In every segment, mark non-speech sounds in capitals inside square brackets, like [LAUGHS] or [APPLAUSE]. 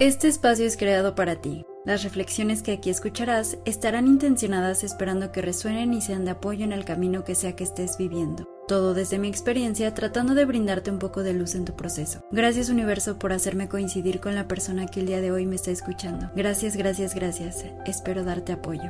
Este espacio es creado para ti. Las reflexiones que aquí escucharás estarán intencionadas esperando que resuenen y sean de apoyo en el camino que sea que estés viviendo. Todo desde mi experiencia tratando de brindarte un poco de luz en tu proceso. Gracias universo por hacerme coincidir con la persona que el día de hoy me está escuchando. Gracias, gracias, gracias. Espero darte apoyo.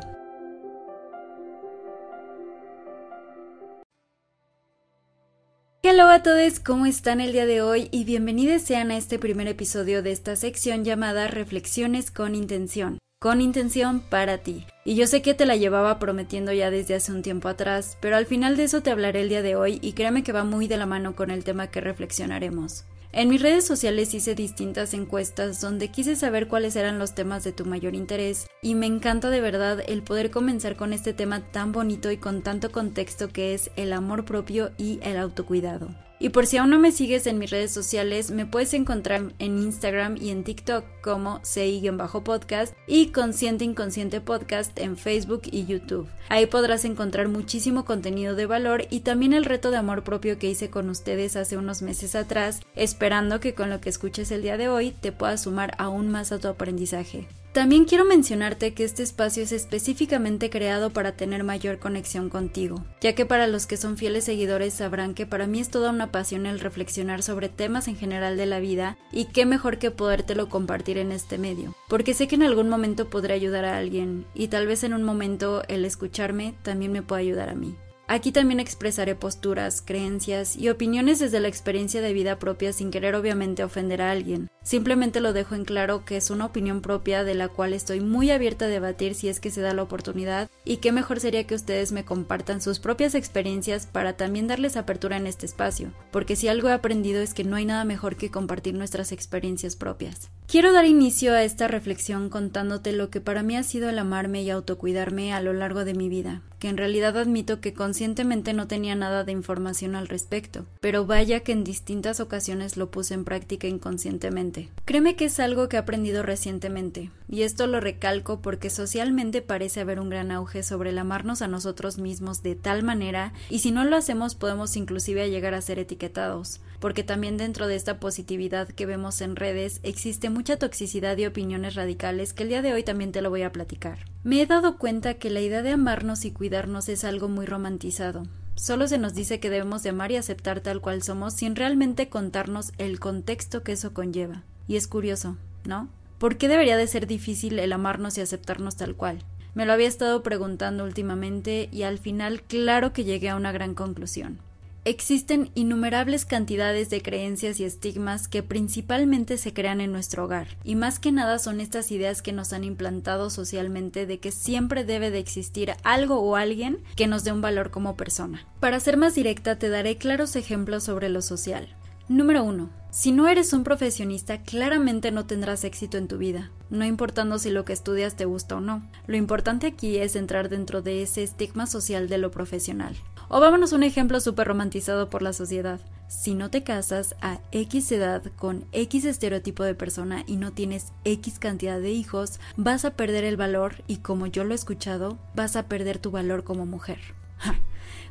Hola a todos, ¿cómo están el día de hoy? Y bienvenidos sean a este primer episodio de esta sección llamada Reflexiones con Intención. Con intención para ti. Y yo sé que te la llevaba prometiendo ya desde hace un tiempo atrás, pero al final de eso te hablaré el día de hoy y créeme que va muy de la mano con el tema que reflexionaremos. En mis redes sociales hice distintas encuestas donde quise saber cuáles eran los temas de tu mayor interés y me encanta de verdad el poder comenzar con este tema tan bonito y con tanto contexto que es el amor propio y el autocuidado. Y por si aún no me sigues en mis redes sociales, me puedes encontrar en Instagram y en TikTok como CI-podcast y Consciente Inconsciente Podcast en Facebook y YouTube. Ahí podrás encontrar muchísimo contenido de valor y también el reto de amor propio que hice con ustedes hace unos meses atrás, esperando que con lo que escuches el día de hoy te puedas sumar aún más a tu aprendizaje. También quiero mencionarte que este espacio es específicamente creado para tener mayor conexión contigo, ya que para los que son fieles seguidores sabrán que para mí es toda una pasión el reflexionar sobre temas en general de la vida y qué mejor que podértelo compartir en este medio, porque sé que en algún momento podré ayudar a alguien y tal vez en un momento el escucharme también me pueda ayudar a mí. Aquí también expresaré posturas, creencias y opiniones desde la experiencia de vida propia sin querer obviamente ofender a alguien. Simplemente lo dejo en claro que es una opinión propia de la cual estoy muy abierta a debatir si es que se da la oportunidad y qué mejor sería que ustedes me compartan sus propias experiencias para también darles apertura en este espacio, porque si algo he aprendido es que no hay nada mejor que compartir nuestras experiencias propias. Quiero dar inicio a esta reflexión contándote lo que para mí ha sido el amarme y autocuidarme a lo largo de mi vida, que en realidad admito que conscientemente no tenía nada de información al respecto, pero vaya que en distintas ocasiones lo puse en práctica inconscientemente. Créeme que es algo que he aprendido recientemente, y esto lo recalco porque socialmente parece haber un gran auge sobre el amarnos a nosotros mismos de tal manera, y si no lo hacemos podemos inclusive llegar a ser etiquetados, porque también dentro de esta positividad que vemos en redes existe mucha toxicidad y opiniones radicales que el día de hoy también te lo voy a platicar. Me he dado cuenta que la idea de amarnos y cuidarnos es algo muy romantizado. Solo se nos dice que debemos de amar y aceptar tal cual somos sin realmente contarnos el contexto que eso conlleva. Y es curioso, ¿no? ¿Por qué debería de ser difícil el amarnos y aceptarnos tal cual? Me lo había estado preguntando últimamente y al final claro que llegué a una gran conclusión. Existen innumerables cantidades de creencias y estigmas que principalmente se crean en nuestro hogar, y más que nada son estas ideas que nos han implantado socialmente de que siempre debe de existir algo o alguien que nos dé un valor como persona. Para ser más directa te daré claros ejemplos sobre lo social. Número 1. Si no eres un profesionista, claramente no tendrás éxito en tu vida, no importando si lo que estudias te gusta o no. Lo importante aquí es entrar dentro de ese estigma social de lo profesional. O vámonos un ejemplo súper romantizado por la sociedad. Si no te casas a X edad con X estereotipo de persona y no tienes X cantidad de hijos, vas a perder el valor y como yo lo he escuchado, vas a perder tu valor como mujer. [LAUGHS]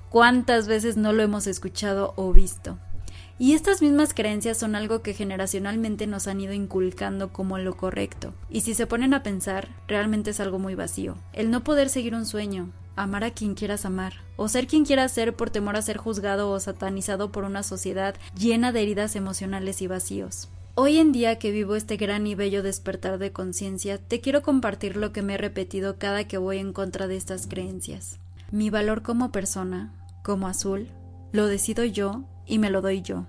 ¿Cuántas veces no lo hemos escuchado o visto? Y estas mismas creencias son algo que generacionalmente nos han ido inculcando como lo correcto. Y si se ponen a pensar, realmente es algo muy vacío. El no poder seguir un sueño, amar a quien quieras amar, o ser quien quieras ser por temor a ser juzgado o satanizado por una sociedad llena de heridas emocionales y vacíos. Hoy en día que vivo este gran y bello despertar de conciencia, te quiero compartir lo que me he repetido cada que voy en contra de estas creencias. Mi valor como persona, como azul, lo decido yo y me lo doy yo.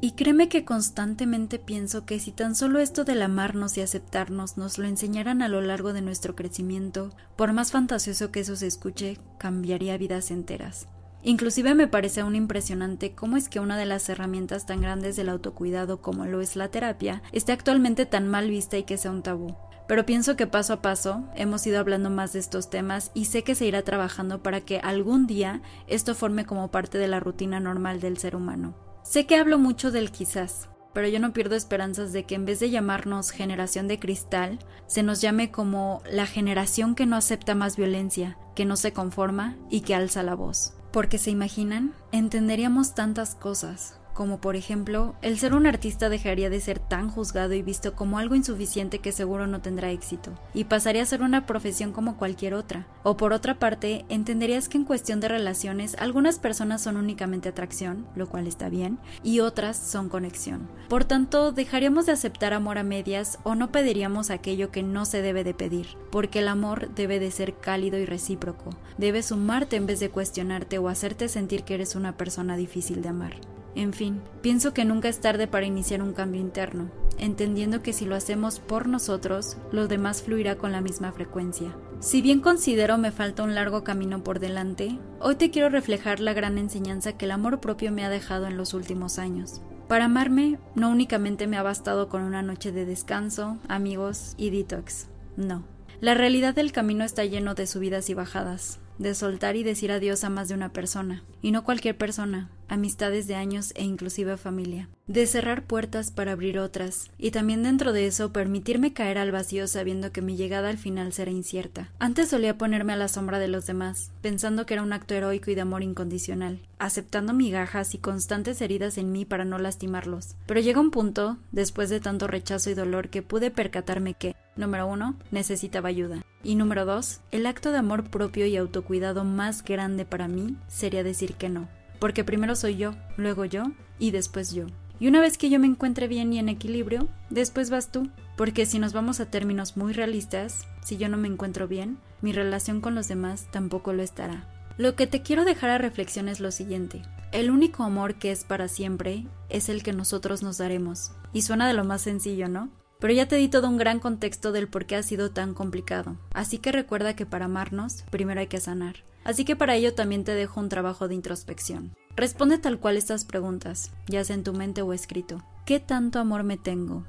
Y créeme que constantemente pienso que si tan solo esto del amarnos y aceptarnos nos lo enseñaran a lo largo de nuestro crecimiento, por más fantasioso que eso se escuche, cambiaría vidas enteras. Inclusive me parece aún impresionante cómo es que una de las herramientas tan grandes del autocuidado como lo es la terapia esté actualmente tan mal vista y que sea un tabú. Pero pienso que paso a paso hemos ido hablando más de estos temas y sé que se irá trabajando para que algún día esto forme como parte de la rutina normal del ser humano. Sé que hablo mucho del quizás, pero yo no pierdo esperanzas de que en vez de llamarnos generación de cristal, se nos llame como la generación que no acepta más violencia, que no se conforma y que alza la voz. Porque se imaginan, entenderíamos tantas cosas. Como por ejemplo, el ser un artista dejaría de ser tan juzgado y visto como algo insuficiente que seguro no tendrá éxito, y pasaría a ser una profesión como cualquier otra. O por otra parte, entenderías que en cuestión de relaciones, algunas personas son únicamente atracción, lo cual está bien, y otras son conexión. Por tanto, dejaríamos de aceptar amor a medias o no pediríamos aquello que no se debe de pedir, porque el amor debe de ser cálido y recíproco, debe sumarte en vez de cuestionarte o hacerte sentir que eres una persona difícil de amar. En fin, pienso que nunca es tarde para iniciar un cambio interno, entendiendo que si lo hacemos por nosotros, lo demás fluirá con la misma frecuencia. Si bien considero me falta un largo camino por delante, hoy te quiero reflejar la gran enseñanza que el amor propio me ha dejado en los últimos años. Para amarme, no únicamente me ha bastado con una noche de descanso, amigos y detox. No. La realidad del camino está lleno de subidas y bajadas, de soltar y decir adiós a más de una persona, y no cualquier persona, amistades de años e inclusive familia, de cerrar puertas para abrir otras, y también dentro de eso permitirme caer al vacío sabiendo que mi llegada al final será incierta. Antes solía ponerme a la sombra de los demás, pensando que era un acto heroico y de amor incondicional, aceptando migajas y constantes heridas en mí para no lastimarlos. Pero llega un punto, después de tanto rechazo y dolor, que pude percatarme que, número uno, necesitaba ayuda. Y número dos, el acto de amor propio y autocuidado más grande para mí sería decir que no porque primero soy yo, luego yo y después yo. Y una vez que yo me encuentre bien y en equilibrio, después vas tú, porque si nos vamos a términos muy realistas, si yo no me encuentro bien, mi relación con los demás tampoco lo estará. Lo que te quiero dejar a reflexión es lo siguiente. El único amor que es para siempre es el que nosotros nos daremos. Y suena de lo más sencillo, ¿no? Pero ya te di todo un gran contexto del por qué ha sido tan complicado. Así que recuerda que para amarnos, primero hay que sanar. Así que para ello también te dejo un trabajo de introspección. Responde tal cual estas preguntas, ya sea en tu mente o escrito. ¿Qué tanto amor me tengo?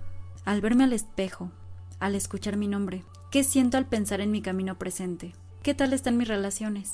Al verme al espejo, al escuchar mi nombre. ¿Qué siento al pensar en mi camino presente? ¿Qué tal están mis relaciones?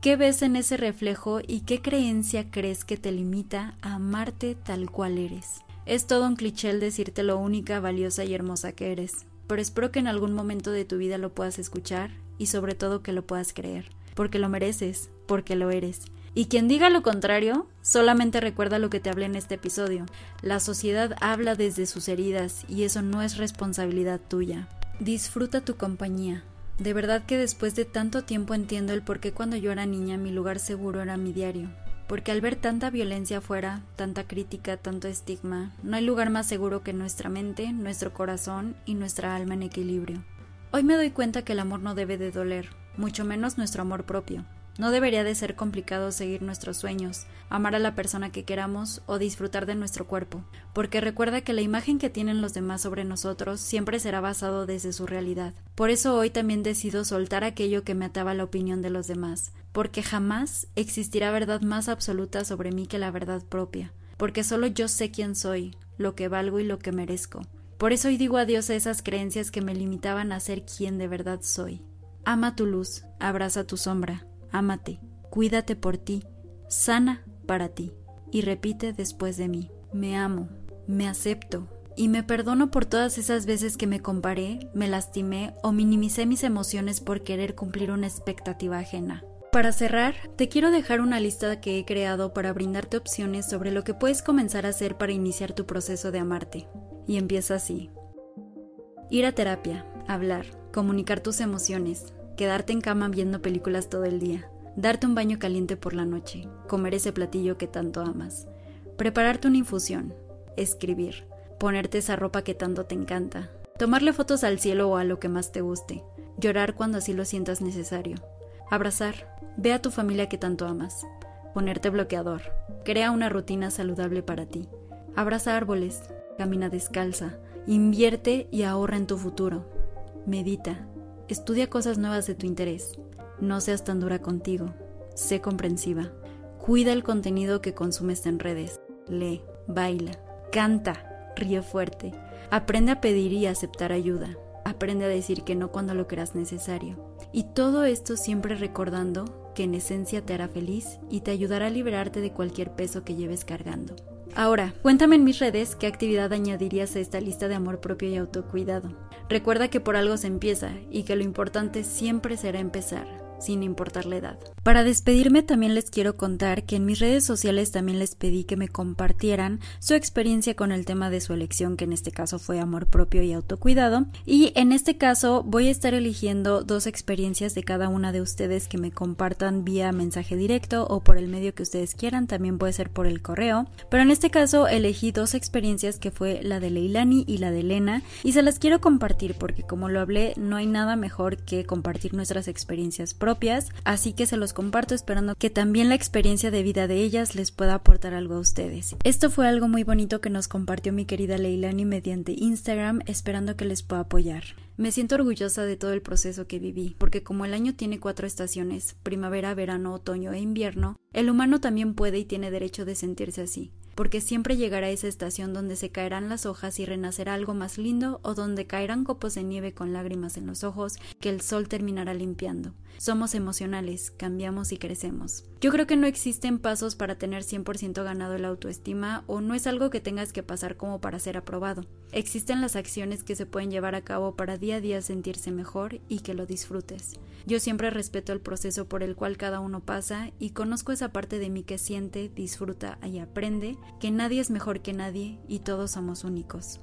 ¿Qué ves en ese reflejo y qué creencia crees que te limita a amarte tal cual eres? Es todo un cliché el decirte lo única, valiosa y hermosa que eres, pero espero que en algún momento de tu vida lo puedas escuchar y sobre todo que lo puedas creer porque lo mereces, porque lo eres. Y quien diga lo contrario, solamente recuerda lo que te hablé en este episodio. La sociedad habla desde sus heridas y eso no es responsabilidad tuya. Disfruta tu compañía. De verdad que después de tanto tiempo entiendo el por qué cuando yo era niña mi lugar seguro era mi diario. Porque al ver tanta violencia afuera, tanta crítica, tanto estigma, no hay lugar más seguro que nuestra mente, nuestro corazón y nuestra alma en equilibrio. Hoy me doy cuenta que el amor no debe de doler, mucho menos nuestro amor propio. No debería de ser complicado seguir nuestros sueños, amar a la persona que queramos o disfrutar de nuestro cuerpo, porque recuerda que la imagen que tienen los demás sobre nosotros siempre será basado desde su realidad. Por eso hoy también decido soltar aquello que me ataba la opinión de los demás, porque jamás existirá verdad más absoluta sobre mí que la verdad propia, porque solo yo sé quién soy, lo que valgo y lo que merezco. Por eso hoy digo adiós a esas creencias que me limitaban a ser quien de verdad soy. Ama tu luz, abraza tu sombra, ámate, cuídate por ti, sana para ti, y repite después de mí, me amo, me acepto, y me perdono por todas esas veces que me comparé, me lastimé o minimicé mis emociones por querer cumplir una expectativa ajena. Para cerrar, te quiero dejar una lista que he creado para brindarte opciones sobre lo que puedes comenzar a hacer para iniciar tu proceso de amarte. Y empieza así. Ir a terapia, hablar, comunicar tus emociones, quedarte en cama viendo películas todo el día, darte un baño caliente por la noche, comer ese platillo que tanto amas, prepararte una infusión, escribir, ponerte esa ropa que tanto te encanta, tomarle fotos al cielo o a lo que más te guste, llorar cuando así lo sientas necesario, abrazar, ve a tu familia que tanto amas, ponerte bloqueador, crea una rutina saludable para ti, abraza árboles, camina descalza, invierte y ahorra en tu futuro. Medita, estudia cosas nuevas de tu interés. No seas tan dura contigo. Sé comprensiva. Cuida el contenido que consumes en redes. Lee, baila, canta, ríe fuerte. Aprende a pedir y aceptar ayuda. Aprende a decir que no cuando lo creas necesario. Y todo esto siempre recordando que en esencia te hará feliz y te ayudará a liberarte de cualquier peso que lleves cargando. Ahora, cuéntame en mis redes qué actividad añadirías a esta lista de amor propio y autocuidado. Recuerda que por algo se empieza y que lo importante siempre será empezar. Sin importar la edad. Para despedirme también les quiero contar que en mis redes sociales también les pedí que me compartieran su experiencia con el tema de su elección, que en este caso fue amor propio y autocuidado. Y en este caso voy a estar eligiendo dos experiencias de cada una de ustedes que me compartan vía mensaje directo o por el medio que ustedes quieran, también puede ser por el correo. Pero en este caso elegí dos experiencias que fue la de Leilani y la de Elena y se las quiero compartir porque como lo hablé no hay nada mejor que compartir nuestras experiencias propias, así que se los comparto esperando que también la experiencia de vida de ellas les pueda aportar algo a ustedes. Esto fue algo muy bonito que nos compartió mi querida Leilani mediante Instagram, esperando que les pueda apoyar. Me siento orgullosa de todo el proceso que viví, porque como el año tiene cuatro estaciones, primavera, verano, otoño e invierno, el humano también puede y tiene derecho de sentirse así porque siempre llegará esa estación donde se caerán las hojas y renacerá algo más lindo o donde caerán copos de nieve con lágrimas en los ojos que el sol terminará limpiando. Somos emocionales, cambiamos y crecemos. Yo creo que no existen pasos para tener 100% ganado el autoestima o no es algo que tengas que pasar como para ser aprobado. Existen las acciones que se pueden llevar a cabo para día a día sentirse mejor y que lo disfrutes. Yo siempre respeto el proceso por el cual cada uno pasa y conozco esa parte de mí que siente, disfruta y aprende que nadie es mejor que nadie y todos somos únicos.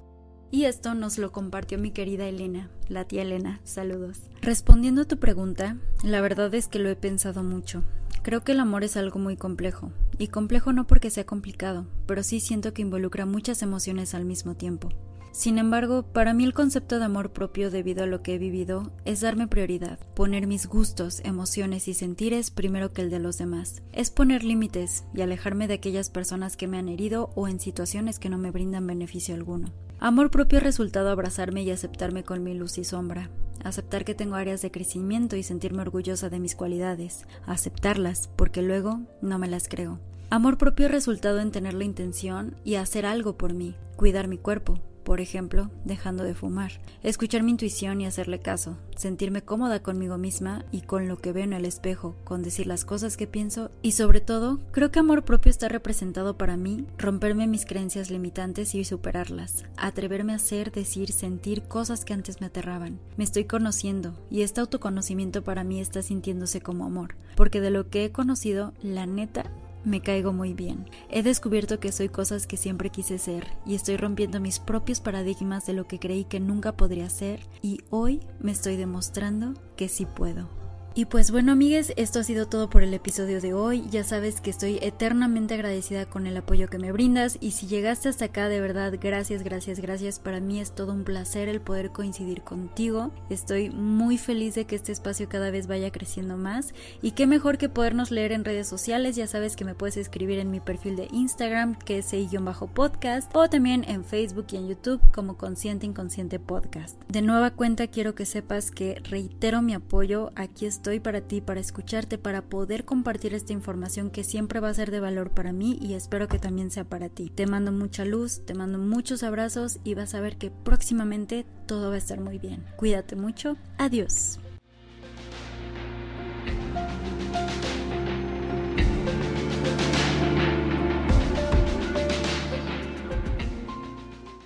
Y esto nos lo compartió mi querida Elena, la tía Elena, saludos. Respondiendo a tu pregunta, la verdad es que lo he pensado mucho. Creo que el amor es algo muy complejo, y complejo no porque sea complicado, pero sí siento que involucra muchas emociones al mismo tiempo. Sin embargo, para mí el concepto de amor propio debido a lo que he vivido es darme prioridad, poner mis gustos, emociones y sentires primero que el de los demás. Es poner límites y alejarme de aquellas personas que me han herido o en situaciones que no me brindan beneficio alguno. Amor propio ha resultado abrazarme y aceptarme con mi luz y sombra, aceptar que tengo áreas de crecimiento y sentirme orgullosa de mis cualidades, aceptarlas porque luego no me las creo. Amor propio ha resultado en tener la intención y hacer algo por mí, cuidar mi cuerpo, por ejemplo, dejando de fumar, escuchar mi intuición y hacerle caso, sentirme cómoda conmigo misma y con lo que veo en el espejo, con decir las cosas que pienso y sobre todo, creo que amor propio está representado para mí, romperme mis creencias limitantes y superarlas, atreverme a hacer, decir, sentir cosas que antes me aterraban. Me estoy conociendo y este autoconocimiento para mí está sintiéndose como amor, porque de lo que he conocido, la neta, me caigo muy bien. He descubierto que soy cosas que siempre quise ser y estoy rompiendo mis propios paradigmas de lo que creí que nunca podría ser y hoy me estoy demostrando que sí puedo. Y pues bueno amigues, esto ha sido todo por el episodio de hoy. Ya sabes que estoy eternamente agradecida con el apoyo que me brindas y si llegaste hasta acá de verdad, gracias, gracias, gracias. Para mí es todo un placer el poder coincidir contigo. Estoy muy feliz de que este espacio cada vez vaya creciendo más y qué mejor que podernos leer en redes sociales. Ya sabes que me puedes escribir en mi perfil de Instagram que es bajo podcast o también en Facebook y en YouTube como Consciente Inconsciente Podcast. De nueva cuenta quiero que sepas que reitero mi apoyo. Aquí estoy estoy para ti, para escucharte, para poder compartir esta información que siempre va a ser de valor para mí y espero que también sea para ti. Te mando mucha luz, te mando muchos abrazos y vas a ver que próximamente todo va a estar muy bien. Cuídate mucho. Adiós.